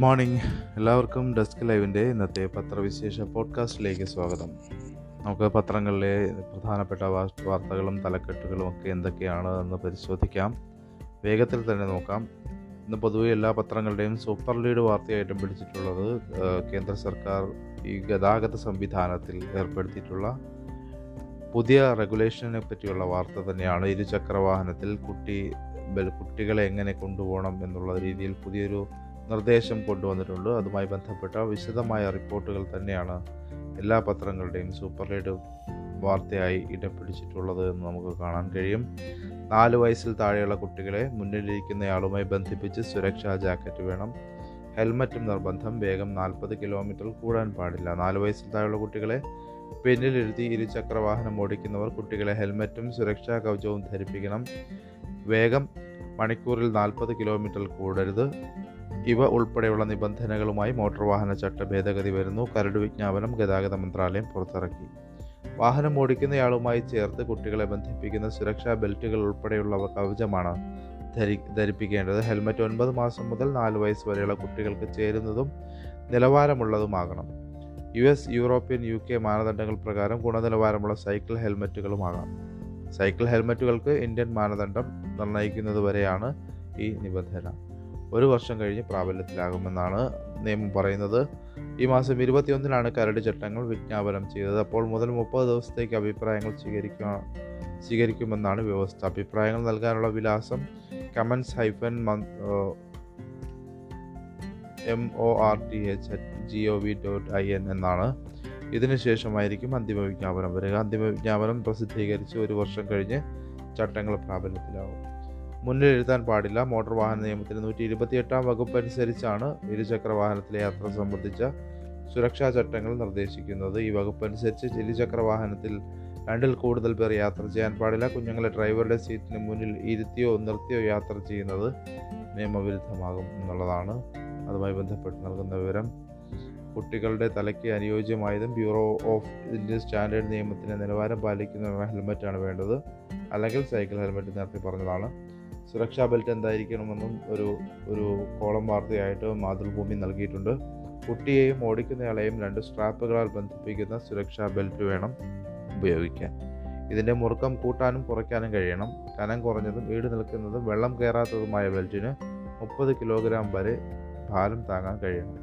Morning. എല്ലാവർക്കും desk ലൈവിന്റെ ഇന്നത്തെ പത്രവിശേഷ പോഡ്കാസ്റ്റിലേക്ക് സ്വാഗതം. നമുക്ക് പത്രങ്ങളിലെ പ്രധാനപ്പെട്ട വാർത്തകളും തലക്കെട്ടുകളും ഒക്കെ എന്തൊക്കെയാണ് എന്ന് പരിശോധിക്കാം. വേഗത്തിൽ തന്നെ നോക്കാം. ഇന്ന് പൊതുവെ എല്ലാ പത്രങ്ങളുടെയും സൂപ്പർ ലീഡ് വാർത്തയായിട്ടും പിടിച്ചിട്ടുള്ളത് കേന്ദ്ര സർക്കാർ ഈ ഗതാഗത സംവിധാനത്തിൽ ഏർപ്പെടുത്തിയിട്ടുള്ള പുതിയ റെഗുലേഷനെ പറ്റിയുള്ള വാർത്ത തന്നെയാണ്. ഇരുചക്ര വാഹനത്തിൽ കുട്ടി കുട്ടികളെ എങ്ങനെ കൊണ്ടുപോകണം എന്നുള്ള രീതിയിൽ പുതിയൊരു നിർദ്ദേശം കൊണ്ടുവന്നിട്ടുണ്ട്. അതുമായി ബന്ധപ്പെട്ട വിശദമായ റിപ്പോർട്ടുകൾ തന്നെയാണ് എല്ലാ പത്രങ്ങളുടെയും സൂപ്പർ ലീഡ് വാർത്തയായി ഇടം പിടിച്ചിട്ടുള്ളത് എന്ന് നമുക്ക് കാണാൻ കഴിയും. നാല് വയസ്സിൽ താഴെയുള്ള കുട്ടികളെ മുന്നിലിരിക്കുന്നയാളുമായി ബന്ധിപ്പിച്ച് സുരക്ഷാ ജാക്കറ്റ് വേണം. ഹെൽമറ്റും നിർബന്ധം. വേഗം നാൽപ്പത് കിലോമീറ്റർ കൂടാൻ പാടില്ല. നാല് വയസ്സിൽ താഴെയുള്ള കുട്ടികളെ പിന്നിലിരുത്തി ഇരുചക്ര വാഹനം ഓടിക്കുന്നവർ കുട്ടികളെ ഹെൽമറ്റും സുരക്ഷാ കവചവും ധരിപ്പിക്കണം. വേഗം മണിക്കൂറിൽ നാൽപ്പത് കിലോമീറ്റർ കൂടരുത്. ഇവ ഉൾപ്പെടെയുള്ള നിബന്ധനകളുമായി മോട്ടോർ വാഹന ചട്ട ഭേദഗതി വരുന്നു. കരട് വിജ്ഞാപനം ഗതാഗത മന്ത്രാലയം പുറത്തിറക്കി. വാഹനം ഓടിക്കുന്നയാളുമായി ചേർത്ത് കുട്ടികളെ ബന്ധിപ്പിക്കുന്ന സുരക്ഷാ ബെൽറ്റുകൾ ഉൾപ്പെടെയുള്ളവ കവചമാണ് ധരി ധരിപ്പിക്കേണ്ടത്. ഹെൽമറ്റ് ഒൻപത് മാസം മുതൽ നാല് വയസ്സ് വരെയുള്ള കുട്ടികൾക്ക് ചേരുന്നതും നിലവാരമുള്ളതുമാകണം. U S European U K മാനദണ്ഡങ്ങൾ പ്രകാരം ഗുണനിലവാരമുള്ള സൈക്കിൾ ഹെൽമറ്റുകളുമാകാം. സൈക്കിൾ ഹെൽമറ്റുകൾക്ക് ഇന്ത്യൻ മാനദണ്ഡം നിർണയിക്കുന്നതുവരെയാണ് ഈ നിബന്ധന. ഒരു വർഷം കഴിഞ്ഞ് പ്രാബല്യത്തിലാകുമെന്നാണ് നിയമം പറയുന്നത്. ഈ മാസം ഇരുപത്തിയൊന്നിനാണ് കരട് ചട്ടങ്ങൾ വിജ്ഞാപനം ചെയ്തത്. അപ്പോൾ മുതൽ മുപ്പത് ദിവസത്തേക്ക് അഭിപ്രായങ്ങൾ സ്വീകരിക്കുക സ്വീകരിക്കുമെന്നാണ് വ്യവസ്ഥ. അഭിപ്രായങ്ങൾ നൽകാനുള്ള വിലാസം comments hyphen M O R T H at G O V dot I N എന്നാണ്. ഇതിനുശേഷമായിരിക്കും അന്തിമ വിജ്ഞാപനം വരിക. അന്തിമ വിജ്ഞാപനം പ്രസിദ്ധീകരിച്ച് ഒരു വർഷം കഴിഞ്ഞ് ചട്ടങ്ങൾ പ്രാബല്യത്തിലാവും. മുന്നിൽ എഴുതാൻ പാടില്ല. മോട്ടോർ വാഹന നിയമത്തിന് നൂറ്റി ഇരുപത്തിയെട്ടാം വകുപ്പ് അനുസരിച്ചാണ് ഇരുചക്ര വാഹനത്തിലെ യാത്ര സംബന്ധിച്ച സുരക്ഷാ ചട്ടങ്ങൾ നിർദ്ദേശിക്കുന്നത്. ഈ വകുപ്പ് അനുസരിച്ച് ഇരുചക്ര വാഹനത്തിൽ രണ്ടിൽ കൂടുതൽ പേർ യാത്ര ചെയ്യാൻ പാടില്ല. കുഞ്ഞുങ്ങളെ ഡ്രൈവറുടെ സീറ്റിന് മുന്നിൽ ഇരുത്തിയോ നിർത്തിയോ യാത്ര ചെയ്യുന്നത് നിയമവിരുദ്ധമാകും എന്നുള്ളതാണ് അതുമായി ബന്ധപ്പെട്ട് നൽകുന്ന വിവരം. കുട്ടികളുടെ തലയ്ക്ക് അനുയോജ്യമായതും ബ്യൂറോ ഓഫ് ഇന്ത്യൻ സ്റ്റാൻഡേർഡ് നിയമത്തിന്റെ നിലവാരം പാലിക്കുന്ന ഹെൽമറ്റാണ് വേണ്ടത്. അല്ലെങ്കിൽ സൈക്കിൾ ഹെൽമെറ്റ് നേരത്തെ പറഞ്ഞതാണ്. സുരക്ഷാ ബെൽറ്റ് എന്തായിരിക്കണമെന്നും ഒരു ഒരു കോളം വാർത്തയായിട്ട് മാതൃഭൂമി നൽകിയിട്ടുണ്ട്. കുട്ടിയെയും ഓടിക്കുന്നയാളെയും രണ്ട് സ്ട്രാപ്പുകളാൽ ബന്ധിപ്പിക്കുന്ന സുരക്ഷാ ബെൽറ്റ് വേണം ഉപയോഗിക്കാൻ. ഇതിന്റെ മുറുക്കം കൂട്ടാനും കുറയ്ക്കാനും കഴിയണം. കനം കുറഞ്ഞതും ഈട് നിൽക്കുന്നതും വെള്ളം കയറാത്തതുമായ ബെൽറ്റിന് മുപ്പത് കിലോഗ്രാം വരെ ഭാരം താങ്ങാൻ കഴിയണം.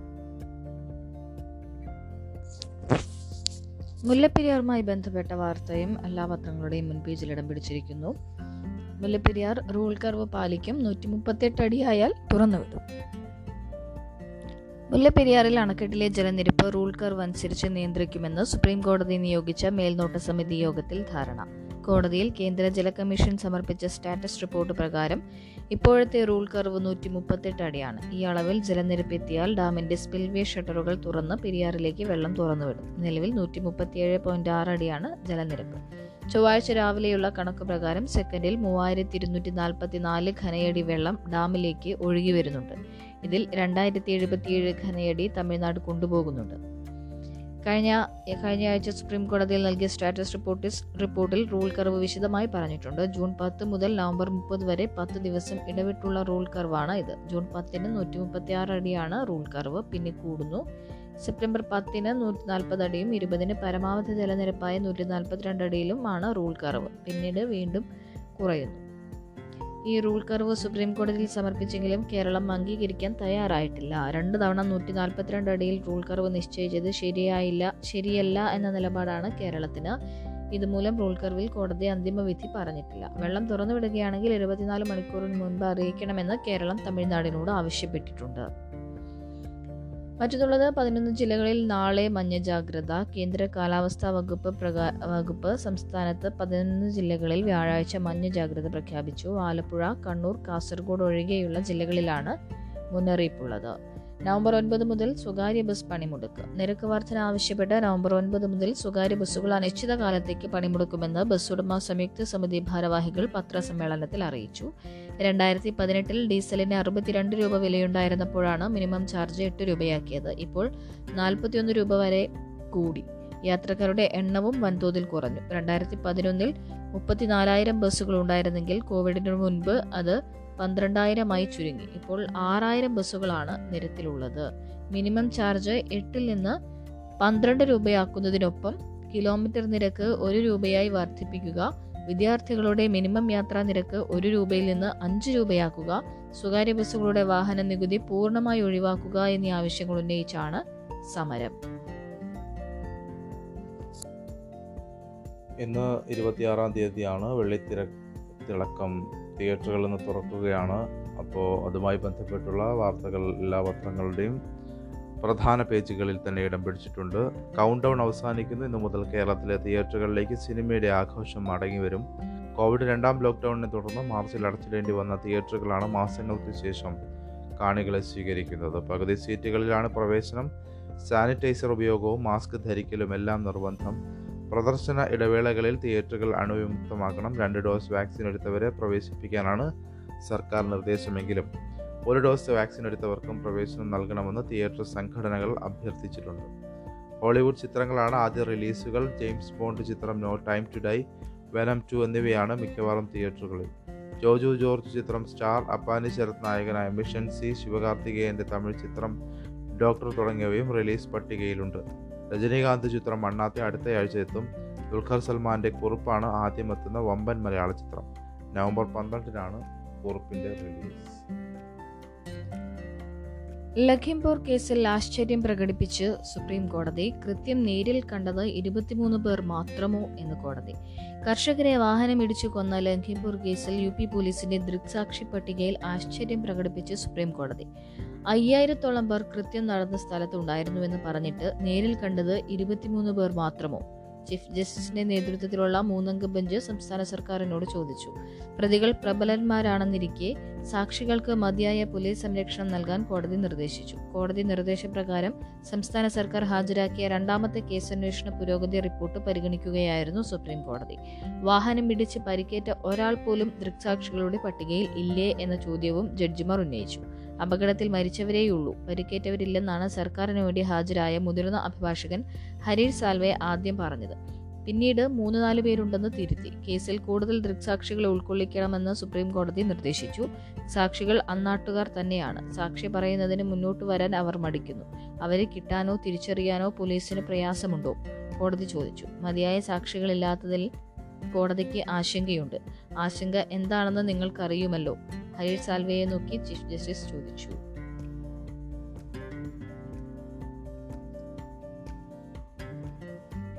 മുല്ലപ്പെരിയാറുമായി ബന്ധപ്പെട്ട വാർത്തയും എല്ലാ പത്രങ്ങളുടെയും മുൻപേജിൽ ഇടം പിടിച്ചിരിക്കുന്നു. മുല്ലപ്പെരിയാർ റൂൾ കർവ് പാലിക്കും. നൂറ്റി മുപ്പത്തെട്ട് അടിയായാൽ തുറന്നുവിടും മുല്ലപ്പെരിയാറിൽ അണക്കെട്ടിലെ ജലനിരപ്പ് റൂൾ കർവ് അനുസരിച്ച് നിയന്ത്രിക്കുമെന്ന് സുപ്രീം കോടതി നിയോഗിച്ച മേൽനോട്ട സമിതി യോഗത്തിൽ ധാരണ. കോടതിയിൽ കേന്ദ്ര ജല കമ്മീഷൻ സമർപ്പിച്ച സ്റ്റാറ്റസ് റിപ്പോർട്ട് പ്രകാരം ഇപ്പോഴത്തെ റൂൾ കർവ് നൂറ്റി മുപ്പത്തെട്ട് അടിയാണ്. ഈ അളവിൽ ജലനിരപ്പ് എത്തിയാൽ ഡാമിന്റെ സ്പിൽവേ ഷട്ടറുകൾ തുറന്ന് പെരിയാറിലേക്ക് വെള്ളം തുറന്നുവിടും നിലവിൽ നൂറ്റി മുപ്പത്തിയേഴ് പോയിന്റ് ആറ് അടിയാണ് ജലനിരപ്പ്. ചൊവ്വാഴ്ച രാവിലെയുള്ള കണക്ക് പ്രകാരം സെക്കൻഡിൽ മൂവായിരത്തി ഇരുന്നൂറ്റി നാൽപ്പത്തി നാല് ഘനയടി വെള്ളം ഡാമിലേക്ക് ഒഴുകി വരുന്നുണ്ട്. ഇതിൽ രണ്ടായിരത്തി എഴുപത്തിയേഴ് ഘനയടി തമിഴ്നാട് കൊണ്ടുപോകുന്നുണ്ട്. കഴിഞ്ഞ കഴിഞ്ഞ ആഴ്ച സുപ്രീം കോടതിയിൽ നൽകിയ സ്റ്റാറ്റസ് റിപ്പോർട്ടിൽ റിപ്പോർട്ടിൽ റൂൾ കർവ് വിശദമായി പറഞ്ഞിട്ടുണ്ട്. ജൂൺ പത്ത് മുതൽ നവംബർ മുപ്പത് വരെ പത്ത് ദിവസം ഇടവിട്ടുള്ള റൂൾ കർവാണ് ഇത്. ജൂൺ പത്തിന് നൂറ്റി മുപ്പത്തി ആറ് അടിയാണ് റൂൾ കർവ്. പിന്നെ കൂടുന്നു. സെപ്റ്റംബർ പത്തിന് നൂറ്റി നാൽപ്പത് അടിയും ഇരുപതിന് പരമാവധി ജലനിരപ്പായ നൂറ്റി നാൽപ്പത്തിരണ്ട് അടിയിലും ആണ് റൂൾ കർവ്. പിന്നീട് വീണ്ടും കുറയുന്നു. ഈ റൂൾ കർവ് സുപ്രീം കോടതിയിൽ സമർപ്പിച്ചെങ്കിലും കേരളം അംഗീകരിക്കാൻ തയ്യാറായിട്ടില്ല. രണ്ട് തവണ നൂറ്റി നാൽപ്പത്തിരണ്ട് അടിയിൽ റൂൾ കർവ് നിശ്ചയിച്ചത് ശരിയായില്ല ശരിയല്ല എന്ന നിലപാടാണ് കേരളത്തിന്. ഇതുമൂലം റൂൾ കർവിൽ കോടതി അന്തിമ വിധി പറഞ്ഞിട്ടില്ല. വെള്ളം തുറന്നുവിടുകയാണെങ്കിൽ ഇരുപത്തിനാല് മണിക്കൂറിന് മുൻപ് അറിയിക്കണമെന്ന് കേരളം തമിഴ്നാടിനോട് ആവശ്യപ്പെട്ടിട്ടുണ്ട്. മറ്റൊന്നുള്ളത് പതിനൊന്ന് ജില്ലകളിൽ നാളെ മഞ്ഞ ജാഗ്രത. കേന്ദ്ര കാലാവസ്ഥാ വകുപ്പ് വകുപ്പ് സംസ്ഥാനത്ത് പതിനൊന്ന് ജില്ലകളിൽ വ്യാഴാഴ്ച മഞ്ഞ ജാഗ്രത പ്രഖ്യാപിച്ചു. ആലപ്പുഴ കണ്ണൂർ കാസർഗോഡ് ഒഴികെയുള്ള ജില്ലകളിലാണ് മുന്നറിയിപ്പുള്ളത്. നവംബർ ഒൻപത് മുതൽ സ്വകാര്യ ബസ് പണിമുടക്ക്. നിരക്ക് വർധന ആവശ്യപ്പെട്ട് നവംബർ ഒൻപത് മുതൽ സ്വകാര്യ ബസ്സുകൾ അനിശ്ചിതകാലത്തേക്ക് പണിമുടക്കുമെന്ന് ബസ് ഉടമ സംയുക്ത സമിതി ഭാരവാഹികൾ പത്രസമ്മേളനത്തിൽ അറിയിച്ചു. രണ്ടായിരത്തി പതിനെട്ടിൽ ഡീസലിന് അറുപത്തിരണ്ട് രൂപ വിലയുണ്ടായിരുന്നപ്പോഴാണ് മിനിമം ചാർജ് എട്ട് രൂപയാക്കിയത്. ഇപ്പോൾ നാൽപ്പത്തിയൊന്ന് രൂപ വരെ കൂടി. യാത്രക്കാരുടെ എണ്ണവും വൻതോതിൽ കുറഞ്ഞു. രണ്ടായിരത്തി പതിനൊന്നിൽ മുപ്പത്തിനാലായിരം ബസ്സുകൾ ഉണ്ടായിരുന്നെങ്കിൽ കോവിഡിന് മുൻപ് അത് പന്ത്രണ്ടായിരമായി ചുരുങ്ങി. ഇപ്പോൾ ആറായിരം ബസ്സുകളാണ് നിരത്തിലുള്ളത്. മിനിമം ചാർജ് എട്ടിൽ നിന്ന് പന്ത്രണ്ട് രൂപയാക്കുന്നതിനൊപ്പം കിലോമീറ്റർ നിരക്ക് ഒരു രൂപയായി വർദ്ധിപ്പിക്കുക വിദ്യാർത്ഥികളുടെ മിനിമം യാത്രാ നിരക്ക് ഒരു രൂപയിൽ നിന്ന് അഞ്ച് രൂപയാക്കുക സ്വകാര്യ ബസ്സുകളുടെ വാഹന നികുതി പൂർണമായി ഒഴിവാക്കുക എന്നീ ആവശ്യങ്ങൾ ഉന്നയിച്ചാണ് സമരം. ഇന്ന് ഇരുപത്തിയാറാം തീയതിയാണ് വെള്ളിത്തിര തിളക്കം. തിയേറ്ററുകളിൽ ഇന്ന് തുറക്കുകയാണ്. അപ്പോൾ അതുമായി ബന്ധപ്പെട്ടുള്ള വാർത്തകൾ എല്ലാ പത്രങ്ങളുടെയും പ്രധാന പേജുകളിൽ തന്നെ ഇടം പിടിച്ചിട്ടുണ്ട്. കൗണ്ട് ഡൗൺ അവസാനിക്കുന്നു. ഇന്നു മുതൽ കേരളത്തിലെ തിയേറ്ററുകളിലേക്ക് സിനിമയുടെ ആഘോഷം മടങ്ങി വരും. കോവിഡ് രണ്ടാം ലോക്ക്ഡൗണിനെ തുടർന്ന് മാർച്ചിൽ അടച്ചിടേണ്ടി വന്ന തിയേറ്ററുകളാണ് മാസങ്ങൾക്ക് ശേഷം കാണികളെ സ്വീകരിക്കുന്നത്. പകുതി സീറ്റുകളിലാണ് പ്രവേശനം. സാനിറ്റൈസർ ഉപയോഗവും മാസ്ക് ധരിക്കലും എല്ലാം നിർബന്ധം. പ്രദർശന ഇടവേളകളിൽ തിയേറ്ററുകൾ അണുവിമുക്തമാക്കണം. രണ്ട് ഡോസ് വാക്സിൻ എടുത്തവരെ പ്രവേശിപ്പിക്കാനാണ് സർക്കാർ നിർദ്ദേശമെങ്കിലും ഒരു ഡോസ് വാക്സിൻ എടുത്തവർക്കും പ്രവേശനം നൽകണമെന്ന് തിയേറ്റർ സംഘടനകൾ അഭ്യർത്ഥിച്ചിട്ടുണ്ട്. ഹോളിവുഡ് ചിത്രങ്ങളാണ് ആദ്യ റിലീസുകൾ. ജെയിംസ് ബോണ്ട് ചിത്രം no time to die venom two എന്നിവയാണ് മിക്കവാറും തിയേറ്ററുകളിൽ. ജോജു ജോർജ് ചിത്രം സ്റ്റാർ അപ്പാനി ശരത് നായകനായ മിഷൻ സി ശിവകാർത്തികേയന്റെ തമിഴ് ചിത്രം ഡോക്ടർ തുടങ്ങിയവയും റിലീസ് പട്ടികയിലുണ്ട്. രജനീകാന്ത് ചിത്രം മണ്ണാത്തെ അടുത്തയാഴ്ച എത്തും ദുൽഖർ സൽമാന്റെ കുറിപ്പാണ് ആദ്യം എത്തുന്ന വമ്പൻ മലയാള ചിത്രം. നവംബർ പന്ത്രണ്ടിനാണ് കുറിപ്പിന്റെ റിലീസ്. ലഖിംപൂർ കേസിൽ ആശ്ചര്യം പ്രകടിപ്പിച്ച് സുപ്രീം കോടതി കൃത്യം നേരിൽ കണ്ടത് ഇരുപത്തിമൂന്ന് പേർ മാത്രമോ എന്ന് കോടതി. കർഷകരെ വാഹനമിടിച്ചു കൊന്ന ലഖിംപൂർ കേസിൽ യു പി പോലീസിന്റെ ദൃക്സാക്ഷി പട്ടികയിൽ ആശ്ചര്യം പ്രകടിപ്പിച്ച് സുപ്രീം കോടതി. അയ്യായിരത്തോളം പേർ കൃത്യം നടന്ന സ്ഥലത്തുണ്ടായിരുന്നുവെന്ന് പറഞ്ഞിട്ട് നേരിൽ കണ്ടത് ഇരുപത്തിമൂന്ന് പേർ മാത്രമോ? ചീഫ് ജസ്റ്റിസിന്റെ നേതൃത്വത്തിലുള്ള മൂന്നംഗ ബെഞ്ച് സംസ്ഥാന സർക്കാരിനോട് ചോദിച്ചു. പ്രതികൾ പ്രബലന്മാരാണെന്നിരിക്കെ സാക്ഷികൾക്ക് മതിയായ പോലീസ് സംരക്ഷണം നൽകാൻ കോടതി നിർദ്ദേശിച്ചു. കോടതി നിർദ്ദേശപ്രകാരം സംസ്ഥാന സർക്കാർ ഹാജരാക്കിയ രണ്ടാമത്തെ കേസന്വേഷണ പുരോഗതി റിപ്പോർട്ട് പരിഗണിക്കുകയായിരുന്നു സുപ്രീം കോടതി. വാഹനം ഇടിച്ച് പരിക്കേറ്റ ഒരാൾ പോലും ദൃക്സാക്ഷികളുടെ പട്ടികയിൽ ഇല്ലേ എന്ന ചോദ്യവും ജഡ്ജിമാർ ഉന്നയിച്ചു. അപകടത്തിൽ മരിച്ചവരേയുള്ളൂ. പരിക്കേറ്റവരില്ലെന്നാണ് സർക്കാരിന് വേണ്ടി ഹാജരായ മുതിർന്ന അഭിഭാഷകൻ ഹരീഷ് സാൽവെ ആദ്യം പറഞ്ഞത്. പിന്നീട് മൂന്ന് നാല് പേരുണ്ടെന്ന് തിരുത്തി. കേസിൽ കൂടുതൽ ദൃക്സാക്ഷികളെ ഉൾക്കൊള്ളിക്കണമെന്ന് സുപ്രീം കോടതി നിർദ്ദേശിച്ചു. സാക്ഷികൾ അന്നാട്ടുകാർ തന്നെയാണ്. സാക്ഷി പറയുന്നതിന് മുന്നോട്ട് വരാൻ അവർ മടിക്കുന്നു. അവരെ കിട്ടാനോ തിരിച്ചറിയാനോ പോലീസിന് പ്രയാസമുണ്ടോ? കോടതി ചോദിച്ചു. മതിയായ സാക്ഷികളില്ലാത്തതിൽ കോടതിക്ക് ആശങ്കയുണ്ട്. ആശങ്ക എന്താണെന്ന് നിങ്ങൾക്കറിയുമല്ലോ? ഹരീഷ് സാൽവയെ നോക്കി ചീഫ് ജസ്റ്റിസ് ചോദിച്ചു.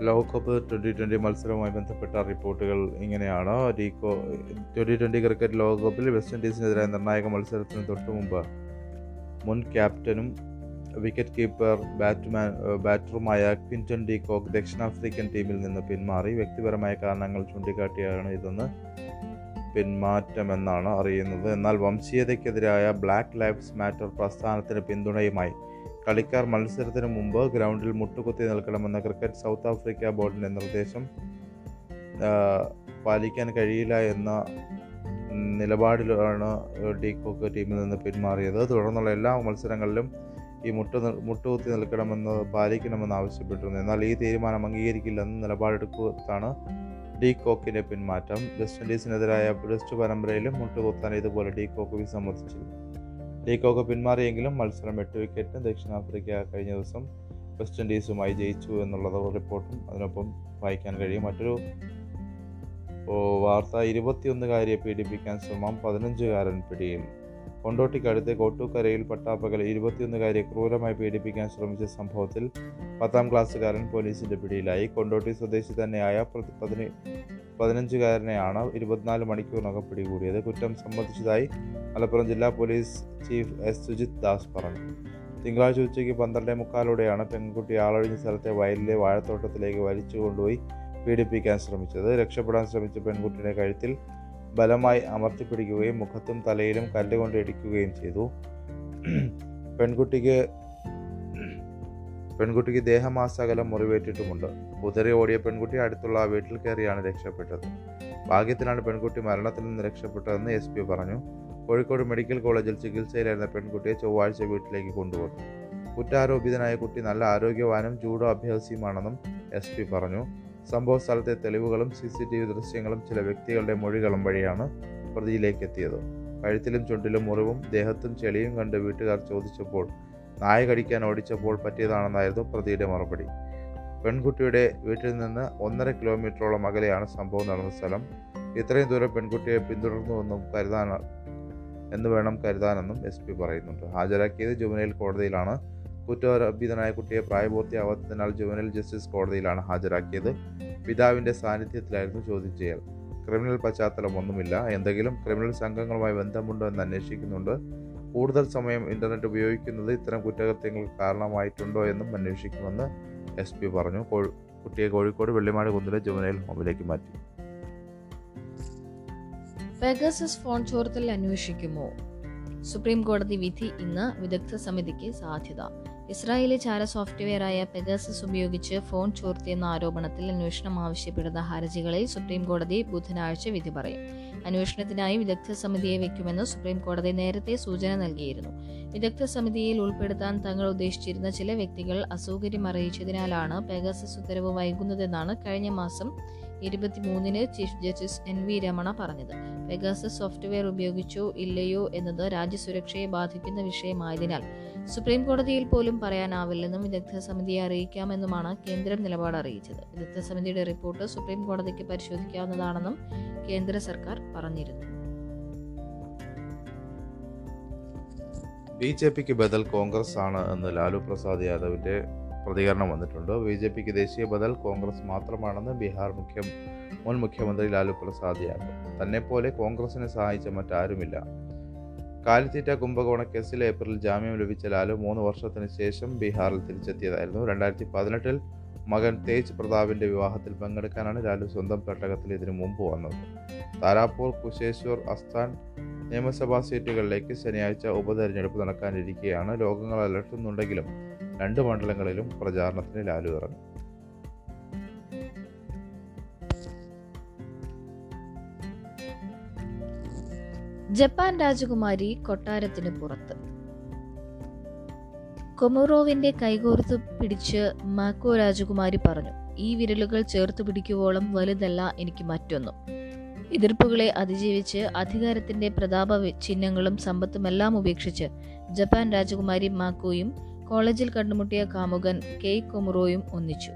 ലോകകപ്പ് ട്വന്റി ട്വന്റി മത്സരവുമായി ബന്ധപ്പെട്ട റിപ്പോർട്ടുകൾ ഇങ്ങനെയാണ്. ഡീകോ ട്വന്റി ട്വന്റി ക്രിക്കറ്റ് ലോകകപ്പിൽ വെസ്റ്റ് ഇൻഡീസിനെതിരായ നിർണായക മത്സരത്തിന് തൊട്ടു മുമ്പ് മുൻ ക്യാപ്റ്റനും വിക്കറ്റ് കീപ്പർ ബാറ്റ്മാൻ ബാറ്ററുമായ ക്വിന്റൺ ഡി കോക്ക് ദക്ഷിണാഫ്രിക്കൻ ടീമിൽ നിന്ന് പിന്മാറി. വ്യക്തിപരമായ കാരണങ്ങൾ ചൂണ്ടിക്കാട്ടിയാണ് ഇതെന്ന് പിന്മാറ്റമെന്നാണ് അറിയുന്നത്. എന്നാൽ വംശീയതയ്ക്കെതിരായ ബ്ലാക്ക് ലൈഫ്സ് മാറ്റർ പ്രസ്ഥാനത്തിന് പിന്തുണയുമായി. കളിക്കാർ മത്സരത്തിന് മുമ്പ് ഗ്രൗണ്ടിൽ മുട്ടുകുത്തി നിൽക്കണമെന്ന ക്രിക്കറ്റ് സൗത്ത് ആഫ്രിക്ക ബോർഡിന്റെ നിർദ്ദേശം പാലിക്കാൻ കഴിയില്ല എന്ന നിലപാടിലാണ് ഡി കോക്ക് ടീമിൽ നിന്ന് പിന്മാറിയത്. തുടർന്നുള്ള എല്ലാ മത്സരങ്ങളിലും ഈ മുട്ട മുട്ടുകുത്തി നിൽക്കണമെന്ന് പാലിക്കണമെന്ന് ആവശ്യപ്പെട്ടിരുന്നു. എന്നാൽ ഈ തീരുമാനം അംഗീകരിക്കില്ലെന്ന് നിലപാടെടുക്കാണ് ഡി കോക്കിന്റെ പിന്മാറ്റം. വെസ്റ്റ് ഇൻഡീസിനെതിരായ ടെസ്റ്റ് പരമ്പരയിലും മുട്ടുകുത്താൻ ഇതുപോലെ ഡി കോക്ക് വിസമ്മതിച്ചിരുന്നു ഡി കോക്ക് പിന്മാറിയെങ്കിലും മത്സരം എട്ട് വിക്കറ്റിന് ദക്ഷിണാഫ്രിക്ക കഴിഞ്ഞ ദിവസം വെസ്റ്റ് ഇൻഡീസുമായി ജയിച്ചു എന്നുള്ളത് റിപ്പോർട്ടും അതിനൊപ്പം വായിക്കാൻ കഴിയും. മറ്റൊരു വാർത്ത ഇരുപത്തിയൊന്നുകാരിയെ പീഡിപ്പിക്കാൻ ശ്രമം പതിനഞ്ചുകാരൻ പിടിയിൽ. കൊണ്ടോട്ടിക്കടുത്ത് കോട്ടൂക്കരയിൽ പട്ടാപ്പകൽ ഇരുപത്തിയൊന്നുകാരെ ക്രൂരമായി പീഡിപ്പിക്കാൻ ശ്രമിച്ച സംഭവത്തിൽ പത്താം ക്ലാസ്സുകാരൻ പോലീസിന്റെ പിടിയിലായി. കൊണ്ടോട്ടി സ്വദേശി തന്നെയായ പതിന പതിനഞ്ചുകാരനെയാണ് ഇരുപത്തിനാല് മണിക്കൂറിനകം പിടികൂടിയത്. കുറ്റം സംബന്ധിച്ചതായി മലപ്പുറം ജില്ലാ police chief S. Sujith Das പറഞ്ഞു. തിങ്കളാഴ്ച ഉച്ചയ്ക്ക് പന്ത്രണ്ടേ മുക്കാലോടെയാണ് പെൺകുട്ടി ആളൊഴിഞ്ഞ സ്ഥലത്തെ വയലിലെ വാഴത്തോട്ടത്തിലേക്ക് വലിച്ചു കൊണ്ടുപോയി പീഡിപ്പിക്കാൻ ശ്രമിച്ചത്. രക്ഷപ്പെടാൻ ശ്രമിച്ച പെൺകുട്ടിയുടെ കഴുത്തിൽ ബലമായി അമർത്തിപ്പിടിക്കുകയും മുഖത്തും തലയിലും കല്ലുകൊണ്ട് ഇടിക്കുകയും ചെയ്തു. പെൺകുട്ടിക്ക് പെൺകുട്ടിക്ക് ദേഹമാസകലം മുറിവേറ്റിട്ടുമുണ്ട്. കുതിര ഓടിയ പെൺകുട്ടി അടുത്തുള്ള ആ വീട്ടിൽ കയറിയാണ് രക്ഷപ്പെട്ടത്. ഭാഗ്യത്തിനാണ് പെൺകുട്ടി മരണത്തിൽ നിന്ന് രക്ഷപ്പെട്ടതെന്ന് എസ് പി പറഞ്ഞു. കോഴിക്കോട് മെഡിക്കൽ കോളേജിൽ ചികിത്സയിലായിരുന്ന പെൺകുട്ടിയെ ചൊവ്വാഴ്ച വീട്ടിലേക്ക് കൊണ്ടുവന്നു. കുറ്റാരോപിതനായ കുട്ടി നല്ല ആരോഗ്യവാനും ജൂഡോ അഭ്യാസിയുമാണെന്നും എസ് പി പറഞ്ഞു. സംഭവ സ്ഥലത്തെ തെളിവുകളും സി സി ടി വി ദൃശ്യങ്ങളും ചില വ്യക്തികളുടെ മൊഴികളും വഴിയാണ് പ്രതിയിലേക്ക് എത്തിയത് കഴുത്തിലും ചുണ്ടിലും മുറിവും ദേഹത്തും ചെളിയും കണ്ട് വീട്ടുകാർ ചോദിച്ചപ്പോൾ നായ കടിക്കാൻ ഓടിച്ചപ്പോൾ പറ്റിയതാണെന്നായിരുന്നു പ്രതിയുടെ മറുപടി. പെൺകുട്ടിയുടെ വീട്ടിൽ നിന്ന് ഒന്നര കിലോമീറ്ററോളം അകലെയാണ് സംഭവം നടന്ന സ്ഥലം. ഇത്രയും ദൂരം പെൺകുട്ടിയെ പിന്തുടർന്നുവെന്നും കരുതാൻ എന്ന് വേണം കരുതാനെന്നും എസ് പി പറയുന്നുണ്ട്. ഹാജരാക്കിയത് ജുവനൈൽ കോടതിയിലാണ്. കുറ്റാരോപിതനായ കുട്ടിയെ പ്രായപൂർത്തിയാവാത്തതിനാൽ ജുവനൽ ജസ്റ്റിസ് കോടതിയിലാണ് ഹാജരാക്കിയത്. പിതാവിന്റെ സാന്നിധ്യത്തിലായിരുന്നു ചോദ്യം ചെയ്യൽ. ക്രിമിനൽ പശ്ചാത്തലം ഒന്നുമില്ല. എന്തെങ്കിലും ക്രിമിനൽ സംഘങ്ങളുമായി ബന്ധമുണ്ടോ എന്ന് അന്വേഷിക്കുന്നുണ്ട്. കൂടുതൽ സമയം ഇന്റർനെറ്റ് ഉപയോഗിക്കുന്നത് ഇത്തരം കുറ്റകൃത്യങ്ങൾക്ക് കാരണമായിട്ടുണ്ടോ എന്നും അന്വേഷിക്കുമെന്ന് എസ് പി പറഞ്ഞു. കുട്ടിയെ കോഴിക്കോട് വെള്ളിമാട് കുന്നിലെ ജുവനൈൽ ഹോമിലേക്ക് മാറ്റി. പെഗസസ് ഫോൺ ചോർത്തൽ അന്വേഷിക്കുമോ? സുപ്രീം കോടതി വിധി ഇന്ന് വിദഗ്ധ സമിതിക്ക് സാധ്യത. ഇസ്രായേലി ചാര സോഫ്റ്റ്വെയറായ പെഗസസ് ഉപയോഗിച്ച് ഫോൺ ചോർത്തിയെന്ന ആരോപണത്തിൽ അന്വേഷണം ആവശ്യപ്പെടുന്ന ഹർജികളിൽ സുപ്രീം കോടതി ബുധനാഴ്ച വിധി പറയും. അന്വേഷണത്തിനായി വിദഗ്ധ സമിതിയെ വെക്കുമെന്ന് സുപ്രീം കോടതി നേരത്തെ സൂചന നൽകിയിരുന്നു. വിദഗ്ധ സമിതിയിൽ ഉൾപ്പെടുത്താൻ തങ്ങൾ ഉദ്ദേശിച്ചിരുന്ന ചില വ്യക്തികൾ അസൗകര്യം അറിയിച്ചതിനാലാണ് പെഗസസ് ഉത്തരവ് വൈകുന്നതെന്നാണ് കഴിഞ്ഞ മാസം ഇരുപത്തിമൂന്നിന് chief justice N V Ramana പറഞ്ഞത്. പെഗാസസ് സോഫ്റ്റ്വെയർ ഉപയോഗിച്ചോ ഇല്ലയോ എന്നത് രാജ്യസുരക്ഷയെ ബാധിക്കുന്ന വിഷയമായതിനാൽ സുപ്രീം കോടതിയിൽ പോലും പറയാനാവില്ലെന്നും വിദഗ്ധ സമിതിയെ അറിയിക്കാമെന്നുമാണ് കേന്ദ്രം നിലപാട് അറിയിച്ചത്. വിദഗ്ധ സമിതിയുടെ റിപ്പോർട്ട് സുപ്രീം കോടതിക്ക് പരിശോധിക്കാവുന്നതാണെന്നും കേന്ദ്ര സർക്കാർ പറഞ്ഞിരുന്നു. ബി ജെ പിക്ക് ബദൽ കോൺഗ്രസ് ആണ് എന്ന് ലാലു പ്രസാദ് യാദവിന്റെ പ്രതികരണം വന്നിട്ടുണ്ട്. ബി ജെ പിക്ക് ദേശീയ ബദൽ കോൺഗ്രസ് മാത്രമാണെന്ന് ബീഹാർ മുഖ്യ മുൻ മുഖ്യമന്ത്രി ലാലു പ്രസാദ് യാദവ് തന്നെപ്പോലെ കോൺഗ്രസിനെ സഹായിച്ച മറ്റാരുമില്ല. കാലിത്തീറ്റ കുംഭകോണ കേസിൽ ഏപ്രിൽ ജാമ്യം ലഭിച്ച ലാലു മൂന്ന് വർഷത്തിന് ശേഷം ബീഹാറിൽ തിരിച്ചെത്തിയതായിരുന്നു. രണ്ടായിരത്തി പതിനെട്ടിൽ മകൻ തേജ് പ്രതാപിന്റെ വിവാഹത്തിൽ പങ്കെടുക്കാനാണ് ലാലു സ്വന്തം പെട്ടകത്തിൽ ഇതിനു മുമ്പ് വന്നത്. താരാപൂർ കുശേശ്വർ അസ്ഥാൻ നിയമസഭാ സീറ്റുകളിലേക്ക് ശനിയാഴ്ച ഉപതെരഞ്ഞെടുപ്പ് നടക്കാനിരിക്കെയാണ്. ലോകങ്ങൾ അലട്ടുന്നുണ്ടെങ്കിലും രണ്ട് മണ്ഡലങ്ങളിലും പ്രചാരണത്തിന് ലാലു ഇറങ്ങി. ജപ്പാൻ രാജകുമാരി കൊട്ടാരത്തിന് പുറത്ത്. കൊമോറോവിന്റെ കൈകോർത്ത് പിടിച്ച് മാക്കോ രാജകുമാരി പറഞ്ഞു ഈ വിരലുകൾ ചേർത്ത് പിടിക്കുവോളം വലുതല്ല എനിക്ക് മറ്റൊന്നും. എതിർപ്പുകളെ അതിജീവിച്ച് അധികാരത്തിന്റെ പ്രതാപ ചിഹ്നങ്ങളും സമ്പത്തുമെല്ലാം ഉപേക്ഷിച്ച് ജപ്പാൻ രാജകുമാരി മാക്കോയും കോളേജിൽ കണ്ടുമുട്ടിയ കാമുകൻ കെ. കൊമുറോയും ഒന്നിച്ചു.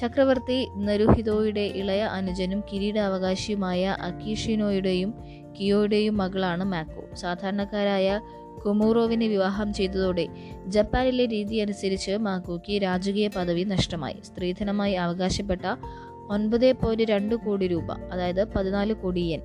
ചക്രവർത്തി നരുഹിതോയുടെ ഇളയ അനുജനും കിരീടാവകാശിയുമായ അക്കീഷിനോയുടെയും കിയോയുടെയും മകളാണ് മാക്കോ. സാധാരണക്കാരായ കുമൂറോവിനെ വിവാഹം ചെയ്തതോടെ ജപ്പാനിലെ രീതി അനുസരിച്ച് മാക്കോയ്ക്ക് രാജകീയ പദവി നഷ്ടമായി. സ്ത്രീധനമായി അവകാശപ്പെട്ട ഒൻപത് പോയിന്റ് രണ്ട് കോടി രൂപ അതായത് പതിനാല് കോടി യെൻ